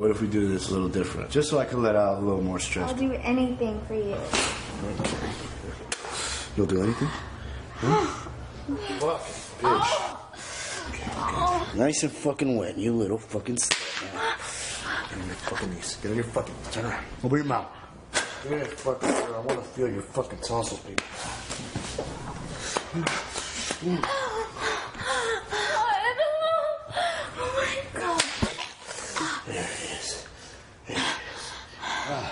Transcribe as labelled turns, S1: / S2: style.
S1: What if we do this a little different? Just so I can let out a little more stress.
S2: I'll do anything for you.
S1: You'll do anything? Fuck, bitch. Nice and fucking wet, you little fucking slut. Get on your fucking knees. Get on your fucking. Turn around. Open your mouth. Get on your fucking. I want to feel your fucking tonsils, baby. There it is. There it is. Uh,